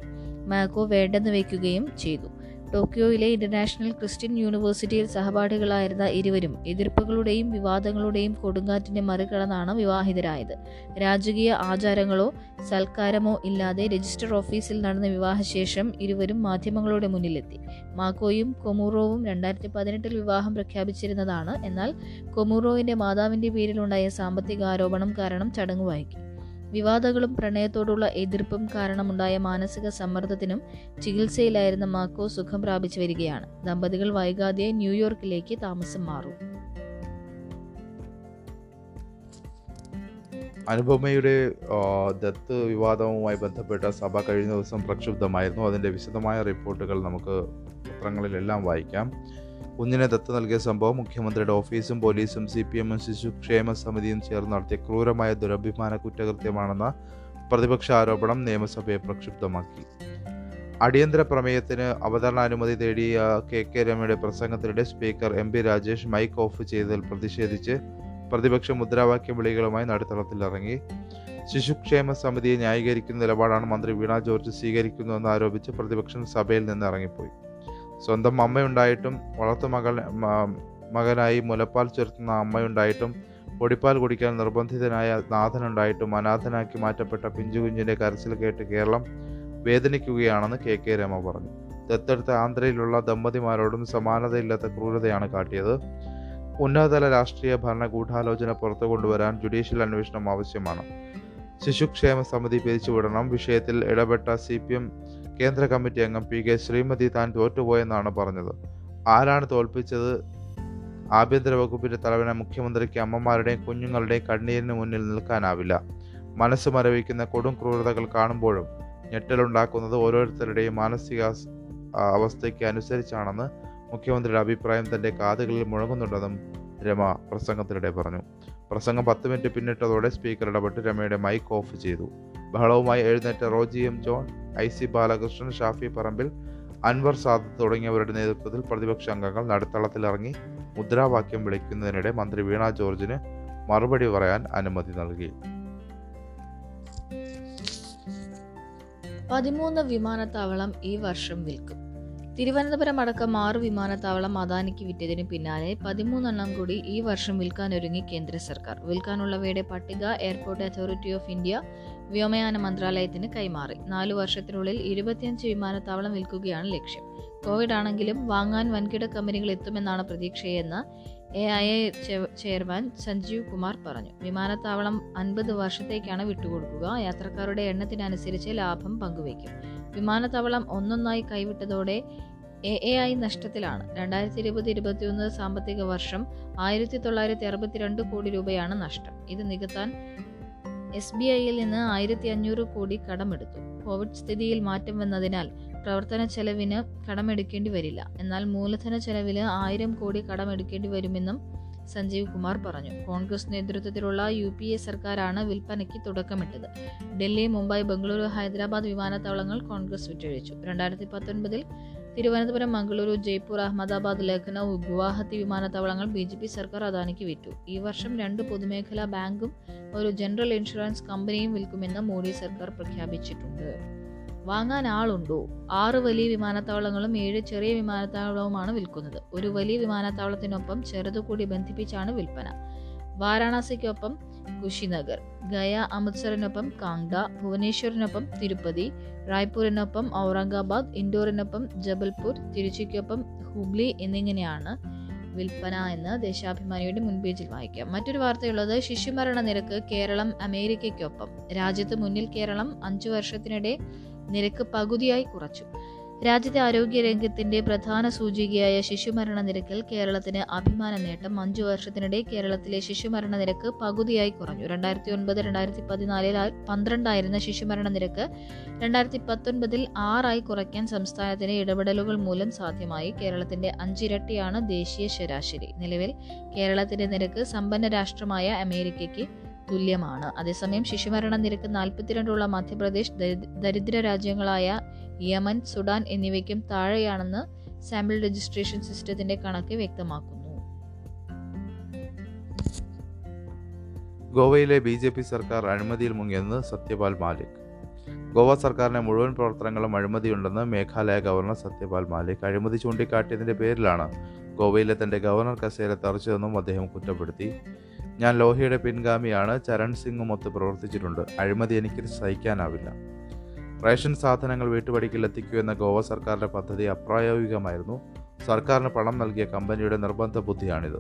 മാക്കോ വേണ്ടെന്ന് വയ്ക്കുകയും ചെയ്തു. ടോക്കിയോയിലെ ഇന്റർനാഷണൽ ക്രിസ്ത്യൻ യൂണിവേഴ്സിറ്റിയിൽ സഹപാഠികളായിരുന്ന ഇരുവരും എതിർപ്പുകളുടെയും വിവാദങ്ങളുടെയും കൊടുങ്കാറ്റിനെ മറികടന്നാണ് വിവാഹിതരായത്. രാജകീയ ആചാരങ്ങളോ സൽക്കാരമോ ഇല്ലാതെ രജിസ്റ്റർ ഓഫീസിൽ നടന്ന വിവാഹശേഷം ഇരുവരും മാധ്യമങ്ങളുടെ മുന്നിലെത്തി. മാക്കോയും കൊമൂറോവും രണ്ടായിരത്തി പതിനെട്ടിൽ വിവാഹം പ്രഖ്യാപിച്ചിരുന്നതാണ്. എന്നാൽ കൊമൂറോവിന്റെ മാതാവിന്റെ പേരിലുണ്ടായ സാമ്പത്തിക ആരോപണം കാരണം ചടങ്ങ് വൈകി. വിവാദങ്ങളും പ്രണയത്തോടുള്ള എതിർപ്പും കാരണമുണ്ടായ മാനസിക സമ്മർദ്ദത്തിനും ചികിത്സയിലായിരുന്ന മാക്കോ സുഖം പ്രാപിച്ചു വരികയാണ്. ദമ്പതികൾ വൈകാതെ ന്യൂയോർക്കിലേക്ക് താമസം മാറും. അനുപമയുടെ ദത്ത് വിവാദവുമായി ബന്ധപ്പെട്ട സഭ കഴിഞ്ഞ ദിവസം പ്രക്ഷുബ്ധമായിരുന്നു. അതിന്റെ വിശദമായ റിപ്പോർട്ടുകൾ നമുക്ക് പത്രങ്ങളിലെല്ലാം വായിക്കാം. കുഞ്ഞിനെ ദത്ത് നൽകിയ സംഭവം മുഖ്യമന്ത്രിയുടെ ഓഫീസും പോലീസും സി പി എമ്മും ശിശുക്ഷേമ സമിതിയും ചേർന്ന് നടത്തിയ ക്രൂരമായ ദുരഭിമാന കുറ്റകൃത്യമാണെന്ന പ്രതിപക്ഷ ആരോപണം നിയമസഭയെ പ്രക്ഷുബ്ധമാക്കി. അടിയന്തര പ്രമേയത്തിന് അവതരണാനുമതി തേടിയ കെ കെ രമയുടെ പ്രസംഗത്തിനിടെ speaker M P Rajesh mike off ചെയ്തതിൽ പ്രതിഷേധിച്ച് പ്രതിപക്ഷ മുദ്രാവാക്യ വിളികളുമായി നടുത്തളത്തിലിറങ്ങി ശിശുക്ഷേമ സമിതിയെ ന്യായീകരിക്കുന്ന നിലപാടാണ് മന്ത്രി വീണ ജോർജ് സ്വീകരിക്കുന്നതെന്ന് ആരോപിച്ച് പ്രതിപക്ഷം സഭയിൽ നിന്ന് ഇറങ്ങിപ്പോയി. സ്വന്തം അമ്മയുണ്ടായിട്ടും വളർത്തു മകൾ മകനായി മുലപ്പാൽ ചുരത്തുന്ന അമ്മയുണ്ടായിട്ടും പൊടിപ്പാൽ കുടിക്കാൻ നിർബന്ധിതനായ നാഥനുണ്ടായിട്ടും അനാഥനാക്കി മാറ്റപ്പെട്ട പിഞ്ചുകുഞ്ഞിന്റെ കരച്ചിൽ കേട്ട് കേരളം വേദനിക്കുകയാണെന്ന് കെ കെ രമ പറഞ്ഞു. ദത്തെടുത്ത ആന്ധ്രയിലുള്ള ദമ്പതിമാരോടും സമാനതയില്ലാത്ത ക്രൂരതയാണ് കാട്ടിയത്. ഉന്നതതല രാഷ്ട്രീയ ഭരണ ഗൂഢാലോചന പുറത്തു കൊണ്ടുവരാൻ ജുഡീഷ്യൽ അന്വേഷണം ആവശ്യമാണ്. ശിശുക്ഷേമ സമിതി പിരിച്ചുവിടണം. വിഷയത്തിൽ ഇടപെട്ട സി പി എം കേന്ദ്ര കമ്മിറ്റി അംഗം പി കെ ശ്രീമതി താൻ തോറ്റുപോയെന്നാണ് പറഞ്ഞത്. ആരാണ് തോൽപ്പിച്ചത്? ആഭ്യന്തര വകുപ്പിന്റെ തലവന മുഖ്യമന്ത്രിക്ക് അമ്മമാരുടെയും കുഞ്ഞുങ്ങളുടെയും കണ്ണീരിന് മുന്നിൽ നിൽക്കാനാവില്ല. മനസ്സ് മരവിക്കുന്ന കൊടും ക്രൂരതകൾ കാണുമ്പോഴും ഞെട്ടലുണ്ടാക്കുന്നത് ഓരോരുത്തരുടെയും മാനസിക അവസ്ഥയ്ക്ക് അനുസരിച്ചാണെന്ന് മുഖ്യമന്ത്രിയുടെ അഭിപ്രായം തന്റെ കാതുകളിൽ മുഴങ്ങുന്നുണ്ടെന്നും രമ പ്രസംഗത്തിനിടെ പറഞ്ഞു. പ്രസംഗം പത്ത് മിനിറ്റ് പിന്നിട്ടതോടെ സ്പീക്കർ ഇടപെട്ട് രമയുടെ മൈക്ക് ഓഫ് ചെയ്തു. ബഹളവുമായി എഴുന്നേറ്റ Roji M John I C Balakrishnan Shafi Parambil Anwar Sadath തുടങ്ങിയവരുടെ നേതൃത്വത്തിൽ പ്രതിപക്ഷ അംഗങ്ങൾ നടുത്തളത്തിലിറങ്ങി മുദ്രാവാക്യം വിളിക്കുന്നതിനിടെ മന്ത്രി വീണ ജോർജിന് മറുപടി പറയാൻ അനുമതി നൽകി. പതിമൂന്ന് വിമാനത്താവളം ഈ വർഷം വിൽക്കും. തിരുവനന്തപുരം അടക്കം ആറ് വിമാനത്താവളം അദാനിക്ക് വിറ്റതിന് പിന്നാലെ പതിമൂന്നെണ്ണം കൂടി ഈ വർഷം വിൽക്കാനൊരുങ്ങി കേന്ദ്ര സർക്കാർ. വിൽക്കാനുള്ളവയുടെ പട്ടിക എയർപോർട്ട് അതോറിറ്റി ഓഫ് ഇന്ത്യ വ്യോമയാന മന്ത്രാലയത്തിന് കൈമാറി. നാലു വർഷത്തിനുള്ളിൽ ഇരുപത്തിയഞ്ച് വിമാനത്താവളം വിൽക്കുകയാണ് ലക്ഷ്യം. കോവിഡ് ആണെങ്കിലും വാങ്ങാൻ വൻകിട കമ്പനികൾ എത്തുമെന്നാണ് പ്രതീക്ഷയെന്ന് A I A chairman Sanjeev Kumar പറഞ്ഞു. വിമാനത്താവളം അൻപത് വർഷത്തേക്കാണ് വിട്ടുകൊടുക്കുക. യാത്രക്കാരുടെ എണ്ണത്തിനനുസരിച്ച് ലാഭം പങ്കുവയ്ക്കും. വിമാനത്താവളം ഒന്നൊന്നായി കൈവിട്ടതോടെ എ എ ഐ നഷ്ടത്തിലാണ്. രണ്ടായിരത്തി ഇരുപത് ഇരുപത്തിയൊന്ന് സാമ്പത്തിക വർഷം ആയിരത്തി തൊള്ളായിരത്തി അറുപത്തിരണ്ട് കോടി രൂപയാണ് നഷ്ടം. ഇത് നികത്താൻ എസ് ബി ഐയിൽ നിന്ന് ആയിരത്തി അഞ്ഞൂറ് കോടി കടമെടുത്തു. കോവിഡ് സ്ഥിതിയിൽ മാറ്റം വന്നതിനാൽ പ്രവർത്തന ചെലവിന് കടമെടുക്കേണ്ടി വരില്ല. എന്നാൽ മൂലധന ചെലവിൽ ആയിരം കോടി കടമെടുക്കേണ്ടി വരുമെന്നും സഞ്ജീവ് കുമാർ പറഞ്ഞു. കോൺഗ്രസ് നേതൃത്വത്തിലുള്ള യു പി എ സർക്കാരാണ് വിൽപ്പനയ്ക്ക് തുടക്കമിട്ടത്. ഡൽഹി മുംബൈ ബംഗളൂരു ഹൈദരാബാദ് വിമാനത്താവളങ്ങൾ കോൺഗ്രസ് വിറ്റഴിച്ചു. രണ്ടായിരത്തി പത്തൊൻപതിൽ തിരുവനന്തപുരം മംഗളൂരു ജയ്പൂർ അഹമ്മദാബാദ് ലഖ്നൗ ഗുവാഹത്തി വിമാനത്താവളങ്ങൾ ബി ജെ പി സർക്കാർ അദാനിക്ക് വിറ്റു. ഈ വർഷം രണ്ട് പൊതുമേഖലാ ബാങ്കും ഒരു ജനറൽ ഇൻഷുറൻസ് കമ്പനിയും വിൽക്കുമെന്ന് മോഡി സർക്കാർ പ്രഖ്യാപിച്ചിട്ടുണ്ട്. വാങ്ങാൻ ആളുണ്ടോ? ആറ് വലിയ വിമാനത്താവളങ്ങളും ഏഴ് ചെറിയ വിമാനത്താവളവുമാണ് വിൽക്കുന്നത്. ഒരു വലിയ വിമാനത്താവളത്തിനൊപ്പം ചെറുതുകൂടി ബന്ധിപ്പിച്ചാണ് വിൽപ്പന. വാരാണസിക്കൊപ്പം കുശിനഗർ ഗയ അമൃത്സറിനൊപ്പം കാങ്ഡ ഭുവനേശ്വറിനൊപ്പം തിരുപ്പതി റായ്പൂരിനൊപ്പം ഔറംഗാബാദ് ഇൻഡോറിനൊപ്പം ജബൽപൂർ തിരുച്ചിക്കൊപ്പം ഹുബ്ലി എന്നിങ്ങനെയാണ് വിൽപ്പന എന്ന് ദേശാഭിമാനിയുടെ മുൻപേജിൽ വായിക്കാം. മറ്റൊരു വാർത്തയുള്ളത് ശിശുമരണ നിരക്ക് കേരളം അമേരിക്കയ്ക്കൊപ്പം. രാജ്യത്ത് മുന്നിൽ കേരളം അഞ്ചു വർഷത്തിനിടെ നിരക്ക് പകുതിയായി കുറച്ചു. രാജ്യത്തെ ആരോഗ്യ രംഗത്തിന്റെ പ്രധാന സൂചികയായ ശിശുമരണ നിരക്കിൽ കേരളത്തിന് അഭിമാന നേട്ടം. അഞ്ചു വർഷത്തിനിടെ കേരളത്തിലെ ശിശുമരണ നിരക്ക് പകുതിയായി കുറഞ്ഞു. രണ്ടായിരത്തി ഒൻപത് രണ്ടായിരത്തി പതിനാലിൽ പന്ത്രണ്ടായിരുന്ന ശിശുമരണ നിരക്ക് രണ്ടായിരത്തി പത്തൊൻപതിൽ ആറായി കുറയ്ക്കാൻ സംസ്ഥാനത്തിന് ഇടപെടലുകൾ മൂലം സാധ്യമായി. കേരളത്തിന്റെ അഞ്ചിരട്ടിയാണ് ദേശീയ ശരാശരി. നിലവിൽ കേരളത്തിന്റെ നിരക്ക് സമ്പന്ന രാഷ്ട്രമായ അമേരിക്കയ്ക്ക് തുല്യമാണ്. അതേസമയം ശിശുമരണ നിരക്ക് നാൽപ്പത്തിരണ്ടുള്ള മധ്യപ്രദേശ് ദരിദ്ര രാജ്യങ്ങളായ യമൻ സുഡാൻ എന്നിവയ്ക്കും താഴെയാണെന്ന് സാമ്പിൾ രജിസ്ട്രേഷൻ സിസ്റ്റത്തിന്റെ കണക്ക് വ്യക്തമാക്കുന്നു. ഗോവയിലെ ബി ജെ പി സർക്കാർ അഴിമതിയിൽ മുങ്ങിയെന്ന് സത്യപാൽ മാലിക്. ഗോവ സർക്കാരിന്റെ മുഴുവൻ പ്രവർത്തനങ്ങളും അഴിമതിയുണ്ടെന്ന് മേഘാലയ ഗവർണർ സത്യപാൽ മാലിക് അഴിമതി ചൂണ്ടിക്കാട്ടിയതിന്റെ പേരിലാണ് ഗോവയിലെ തന്റെ ഗവർണർ കസേര തറച്ചതെന്നും അദ്ദേഹം കുറ്റപ്പെടുത്തി. ഞാൻ ലോഹിയുടെ പിൻഗാമിയാണ്. ചരൺ സിംഗുമൊത്ത് പ്രവർത്തിച്ചിട്ടുണ്ട്. അഴിമതി എനിക്ക് സഹിക്കാനാവില്ല. റേഷൻ സാധനങ്ങൾ വീട്ടുപടിക്കിൽ എത്തിക്കൂ എന്ന ഗോവ സർക്കാരിന്റെ പദ്ധതി അപ്രായോഗികമായിരുന്നു. സർക്കാരിന് പണം നൽകിയ കമ്പനിയുടെ നിർബന്ധ ബുദ്ധിയാണിത്.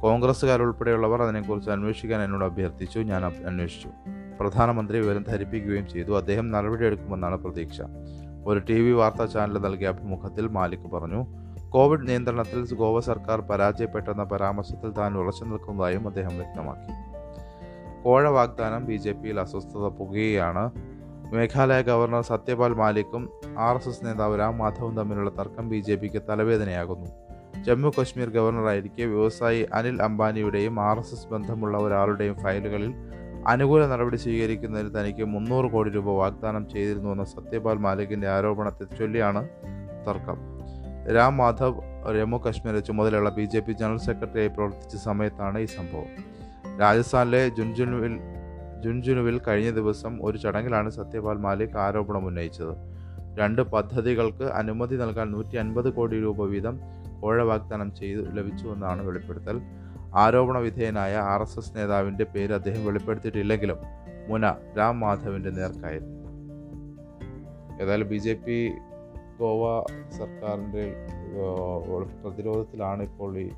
കോൺഗ്രസ്സുകാരുൾപ്പെടെയുള്ളവർ അതിനെക്കുറിച്ച് അന്വേഷിക്കാൻ എന്നോട് അഭ്യർത്ഥിച്ചു. ഞാൻ അന്വേഷിച്ചു. പ്രധാനമന്ത്രി വിവരം ധരിപ്പിക്കുകയും ചെയ്തു. അദ്ദേഹം നടപടിയെടുക്കുമെന്നാണ് പ്രതീക്ഷ. ഒരു ടി വി വാർത്താ ചാനൽ നൽകിയ അഭിമുഖത്തിൽ മാലിക് പറഞ്ഞു കോവിഡ് നിയന്ത്രണത്തിൽ ഗോവ സർക്കാർ പരാജയപ്പെട്ടെന്ന പരാമർശത്തിൽ താൻ ഉറച്ചു നിൽക്കുന്നതായും അദ്ദേഹം വ്യക്തമാക്കി. കോഴ വാഗ്ദാനം ബി ജെ പിയിൽ അസ്വസ്ഥത പുകയാണ് മേഘാലയ ഗവർണർ സത്യപാൽ മാലിക്കും ആർ എസ് എസ് നേതാവ് രാം മാധവും തമ്മിലുള്ള തർക്കം ബി ജെ പിക്ക് തലവേദനയാകുന്നു. ജമ്മു കശ്മീർ ഗവർണറായിരിക്കെ വ്യവസായി അനിൽ അംബാനിയുടെയും ആർ എസ് എസ് ബന്ധമുള്ള ഒരാളുടെയും ഫയലുകളിൽ അനുകൂല നടപടി സ്വീകരിക്കുന്നതിന് തനിക്ക് മുന്നൂറ് കോടി രൂപ വാഗ്ദാനം ചെയ്തിരുന്നുവെന്ന സത്യപാൽ മാലിക്കിന്റെ ആരോപണത്തെ ചൊല്ലിയാണ് തർക്കം. രാം മാധവ് ജമ്മു കശ്മീരിലെ ചുമതലയുള്ള ബി ജെ പി ജനറൽ സെക്രട്ടറിയായി പ്രവർത്തിച്ച സമയത്താണ് ഈ സംഭവം. രാജസ്ഥാനിലെ ജുൻജുനുവിൽ ജുൻജുനുവിൽ കഴിഞ്ഞ ദിവസം ഒരു ചടങ്ങിലാണ് സത്യപാൽ മാലിക് ആരോപണം ഉന്നയിച്ചത്. രണ്ട് പദ്ധതികൾക്ക് അനുമതി നൽകാൻ നൂറ്റി അൻപത് കോടി രൂപ വീതം കോഴ വാഗ്ദാനം ചെയ്തു ലഭിച്ചുവെന്നാണ് വെളിപ്പെടുത്തൽ. ആരോപണ വിധേയനായ ആർ എസ് എസ് നേതാവിന്റെ പേര് അദ്ദേഹം വെളിപ്പെടുത്തിയിട്ടില്ലെങ്കിലും മുന രാം മാധവിന്റെ നേർക്കായിരുന്നു. ഏതായാലും ബി ജെ പി ഗോവ സർക്കാരിന്റെ പ്രതിരോധത്തിലാണ് ഇപ്പോൾ ഈ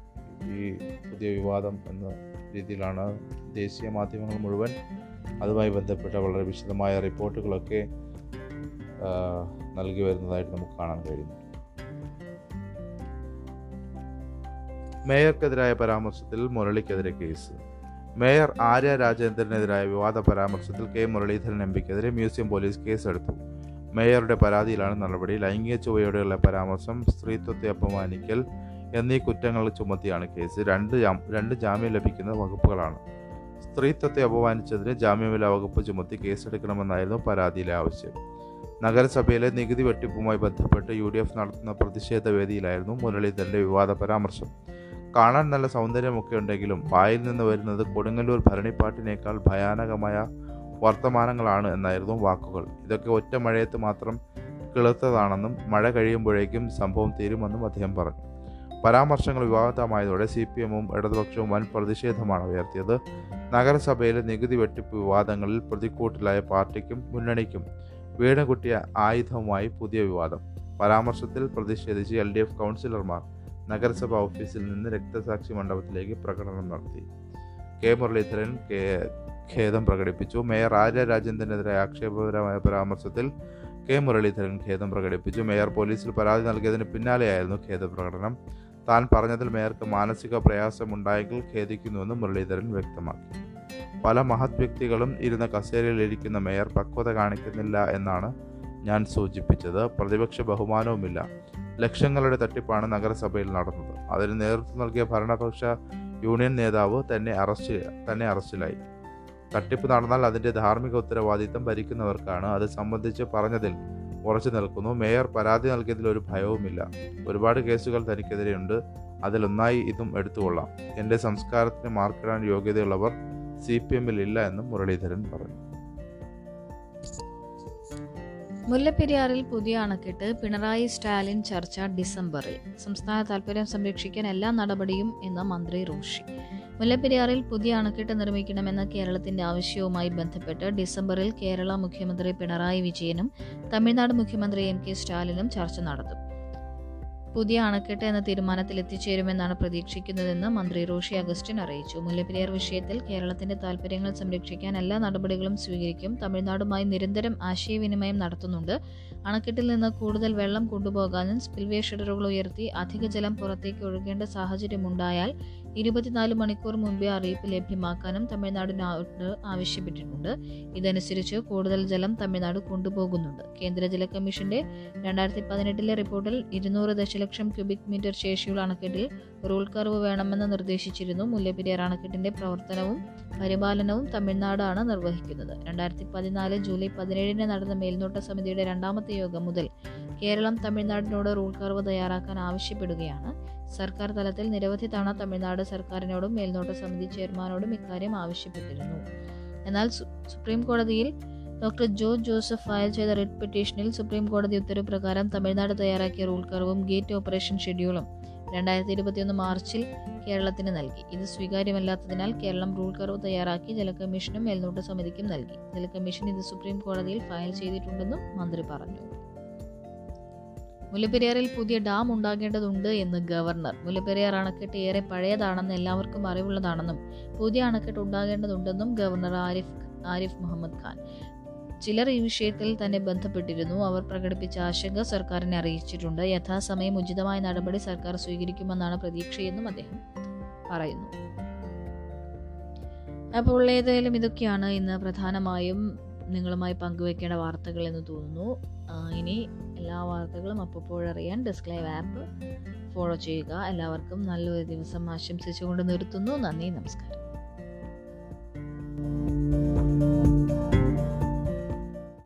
ഈ പുതിയ വിവാദം എന്ന രീതിയിലാണ് ദേശീയ മാധ്യമങ്ങൾ മുഴുവൻ അതുമായി ബന്ധപ്പെട്ട വളരെ വിശദമായ റിപ്പോർട്ടുകളൊക്കെ നൽകി വരുന്നതായിട്ട് നമുക്ക് കാണാൻ കഴിയുന്നു. മേയർക്കെതിരായ പരാമർശത്തിൽ മുരളിക്കെതിരെ കേസ്. മേയർ ആര്യ രാജേന്ദ്രനെതിരായ വിവാദ പരാമർശത്തിൽ കെ മുരളീധരൻ എം പിക്കെതിരെ മ്യൂസിയം പോലീസ് കേസെടുത്തു. മേയറുടെ പരാതിയിലാണ് നടപടി. ലൈംഗിക ചുവയോടെയുള്ള പരാമർശം സ്ത്രീത്വത്തെ അപമാനിക്കൽ എന്നീ കുറ്റങ്ങൾ ചുമത്തിയാണ് കേസ്. രണ്ട് രണ്ട് ജാമ്യം ലഭിക്കുന്ന വകുപ്പുകളാണ്. സ്ത്രീത്വത്തെ അപമാനിച്ചതിന് ജാമ്യമില്ലാ വകുപ്പ് ചുമത്തി കേസെടുക്കണമെന്നായിരുന്നു പരാതിയിലെ ആവശ്യം. നഗരസഭയിലെ നികുതി വെട്ടിപ്പുമായി ബന്ധപ്പെട്ട് യു ഡി എഫ് നടത്തുന്ന പ്രതിഷേധ വേദിയിലായിരുന്നു മുരളീധരന്റെ വിവാദ പരാമർശം. കാണാൻ നല്ല സൗന്ദര്യമൊക്കെ ഉണ്ടെങ്കിലും വായിൽ നിന്ന് വരുന്നത് കൊടുങ്ങല്ലൂർ ഭരണിപ്പാട്ടിനേക്കാൾ ഭയാനകമായ വർത്തമാനങ്ങളാണ് എന്നായിരുന്നു വാക്കുകൾ. ഇതൊക്കെ ഒറ്റ മഴയത്ത് മാത്രം കിളുത്തതാണെന്നും മഴ കഴിയുമ്പോഴേക്കും സംഭവം തീരുമെന്നും അദ്ദേഹം പറഞ്ഞു. പരാമർശങ്ങൾ വിവാദമായതോടെ സി പി എമ്മും ഇടതുപക്ഷവും വൻ പ്രതിഷേധമാണ് ഉയർത്തിയത്. നഗരസഭയിലെ നികുതി വെട്ടിപ്പ് വിവാദങ്ങളിൽ പ്രതിക്കൂട്ടിലായ പാർട്ടിക്കും മുന്നണിക്കും വീണ് കിട്ടിയ ആയുധവുമായി പുതിയ വിവാദം. പരാമർശത്തിൽ പ്രതിഷേധിച്ച് എൽ ഡി എഫ് കൗൺസിലർമാർ നഗരസഭാ ഓഫീസിൽ നിന്ന് രക്തസാക്ഷി മണ്ഡപത്തിലേക്ക് പ്രകടനം നടത്തി. കെ മുരളീധരൻ കെ ഖേദം പ്രകടിപ്പിച്ചു. മേയർ ആര്യ രാജേന്ദ്രനെതിരെ ആക്ഷേപകരമായ പരാമർശത്തിൽ കെ മുരളീധരൻ ഖേദം പ്രകടിപ്പിച്ചു. മേയർ പോലീസിൽ പരാതി നൽകിയതിന് പിന്നാലെയായിരുന്നു ഖേദ പ്രകടനം. താൻ പറഞ്ഞതിൽ മേയർക്ക് മാനസിക പ്രയാസമുണ്ടായെങ്കിൽ ഖേദിക്കുന്നുവെന്ന് മുരളീധരൻ വ്യക്തമാക്കി. പല മഹത് വ്യക്തികളും ഇരുന്ന കസേരയിൽ ഇരിക്കുന്ന മേയർ പക്വത കാണിക്കുന്നില്ല എന്നാണ് ഞാൻ സൂചിപ്പിച്ചത്. പ്രതിപക്ഷ ബഹുമാനവുമില്ല. ലക്ഷങ്ങളുടെ തട്ടിപ്പാണ് നഗരസഭയിൽ നടന്നത്. അതിന് നേതൃത്വം നൽകിയ ഭരണപക്ഷ യൂണിയൻ നേതാവ് തന്നെ അറസ്റ്റ് തന്നെ അറസ്റ്റിലായി. തട്ടിപ്പ് നടന്നാൽ അതിന്റെ ധാർമ്മിക ഉത്തരവാദിത്തം ഭരിക്കുന്നവർക്കാണ്. അത് സംബന്ധിച്ച് പറഞ്ഞതിൽ ഉറച്ചു നിൽക്കുന്നു. മേയർ പരാതി നൽകിയതിൽ ഒരു ഭയവുമില്ല. ഒരുപാട് കേസുകൾ തനിക്കെതിരെയുണ്ട്. അതിലൊന്നായി ഇതും എടുത്തുകൊള്ളാം. എന്റെ സംസ്കാരത്തിന് മാർക്കിടാൻ യോഗ്യതയുള്ളവർ സി പി എമ്മിൽ ഇല്ല എന്നും മുരളീധരൻ പറഞ്ഞു. മുല്ലപ്പെരിയാറിൽ പുതിയ അണക്കെട്ട് പിണറായി സ്റ്റാലിൻ ചർച്ച ഡിസംബറിൽ. സംസ്ഥാന താൽപര്യം സംരക്ഷിക്കാൻ എല്ലാ നടപടിയും എന്ന മന്ത്രി റോഷി. മുല്ലപ്പെരിയാറിൽ പുതിയ അണക്കെട്ട് നിർമ്മിക്കണമെന്ന കേരളത്തിന്റെ ആവശ്യവുമായി ബന്ധപ്പെട്ട് ഡിസംബറിൽ കേരള മുഖ്യമന്ത്രി പിണറായി വിജയനും തമിഴ്നാട് മുഖ്യമന്ത്രി എം കെ സ്റ്റാലിനും ചർച്ച നടത്തും. പുതിയ അണക്കെട്ട് എന്ന തീരുമാനത്തിൽ എത്തിച്ചേരുമെന്നാണ് പ്രതീക്ഷിക്കുന്നതെന്ന് മന്ത്രി റോഷി അഗസ്റ്റിൻ അറിയിച്ചു. മുല്ലപ്പെരിയാർ വിഷയത്തിൽ കേരളത്തിന്റെ താൽപര്യങ്ങൾ സംരക്ഷിക്കാൻ എല്ലാ നടപടികളും സ്വീകരിക്കും. തമിഴ്നാടുമായി നിരന്തരം ആശയവിനിമയം നടത്തുന്നുണ്ട്. അണക്കെട്ടിൽ നിന്ന് കൂടുതൽ വെള്ളം കൊണ്ടുപോകാനും സ്പിൽവേ ഷട്ടറുകൾ ഉയർത്തി അധിക ജലം പുറത്തേക്ക് ഒഴുകേണ്ട സാഹചര്യമുണ്ടായാൽ ഇരുപത്തിനാല് മണിക്കൂർ മുമ്പേ അറിയിപ്പ് ലഭ്യമാക്കാനും തമിഴ്നാടിനോട് ആവശ്യപ്പെട്ടിട്ടുണ്ട്. ഇതനുസരിച്ച് കൂടുതൽ ജലം തമിഴ്നാട് കൊണ്ടുപോകുന്നുണ്ട്. കേന്ദ്ര ജല കമ്മീഷന്റെ രണ്ടായിരത്തി പതിനെട്ടിലെ റിപ്പോർട്ടിൽ ഇരുന്നൂറ് ദശലക്ഷം ക്യൂബിക് മീറ്റർ ശേഷിയുള്ള അണക്കെട്ടിൽ റൂൾ കർവ് വേണമെന്ന് നിർദ്ദേശിച്ചിരുന്നു. മുല്ലപ്പെരിയാർ അണക്കെട്ടിന്റെ പ്രവർത്തനവും പരിപാലനവും തമിഴ്നാടാണ് നിർവഹിക്കുന്നത്. രണ്ടായിരത്തി പതിനാല് ജൂലൈ പതിനേഴിന് നടന്ന മേൽനോട്ട സമിതിയുടെ രണ്ടാമത്തെ യോഗം മുതൽ കേരളം തമിഴ്നാടിനോട് റൂൾ കർവ് തയ്യാറാക്കാൻ ആവശ്യപ്പെടുകയാണ്. സർക്കാർ തലത്തിൽ നിരവധി തവണ തമിഴ്നാട് സർക്കാരിനോടും മേൽനോട്ട സമിതി ചെയർമാനോടും ഇക്കാര്യം ആവശ്യപ്പെട്ടിരുന്നു. എന്നാൽ സുപ്രീം കോടതിയിൽ ഡോക്ടർ ജോ ജോസഫ് ഫയൽ ചെയ്ത റിട്ട് പെറ്റീഷനിൽ സുപ്രീം കോടതി ഉത്തരവ് പ്രകാരം തമിഴ്നാട് തയ്യാറാക്കിയ റൂൾ കർവും ഗേറ്റ് ഓപ്പറേഷൻ ഷെഡ്യൂളും രണ്ടായിരത്തി ഇരുപത്തിയൊന്ന് മാർച്ചിൽ കേരളത്തിന് നൽകി. ഇത് സ്വീകാര്യമല്ലാത്തതിനാൽ കേരളം റൂൾ കർവ് തയ്യാറാക്കി ജലകമ്മീഷനും മേൽനോട്ട സമിതിക്കും നൽകി. ജലകമ്മീഷൻ ഇത് സുപ്രീം കോടതിയിൽ ഫയൽ ചെയ്തിട്ടുണ്ടെന്നും മന്ത്രി പറഞ്ഞു. മുല്ലപ്പെരിയാറിൽ പുതിയ ഡാം ഉണ്ടാകേണ്ടതുണ്ട് എന്ന് ഗവർണർ. മുല്ലപ്പെരിയാർ അണക്കെട്ട് ഏറെ പഴയതാണെന്ന് എല്ലാവർക്കും അറിവുള്ളതാണെന്നും പുതിയ അണക്കെട്ട് ഉണ്ടാകേണ്ടതുണ്ടെന്നും ഗവർണർ ആരിഫ് ആരിഫ് മുഹമ്മദ് ഖാൻ. ചിലർ ഈ വിഷയത്തിൽ തന്നെ ബന്ധപ്പെട്ടിരുന്നു. അവർ പ്രകടിപ്പിച്ച ആശങ്ക സർക്കാരിനെ അറിയിച്ചിട്ടുണ്ട്. യഥാസമയം ഉചിതമായ നടപടി സർക്കാർ സ്വീകരിക്കുമെന്നാണ് പ്രതീക്ഷയെന്നും അദ്ദേഹം പറയുന്നു. അപ്പോൾ ഏതായാലും ഇതൊക്കെയാണ് ഇന്ന് പ്രധാനമായും നിങ്ങളുമായി പങ്കുവെക്കേണ്ട വാർത്തകൾ എന്ന് തോന്നുന്നു. ഇനി എല്ലാ വാർത്തകളും അപ്പോഴറിയാൻ ഡെസ്ക് ലൈവ് ആപ്പ് ഫോളോ ചെയ്യുക. എല്ലാവർക്കും നല്ലൊരു ദിവസം ആശംസിച്ചുകൊണ്ട് നിർത്തുന്നു. നന്ദി നമസ്കാരം.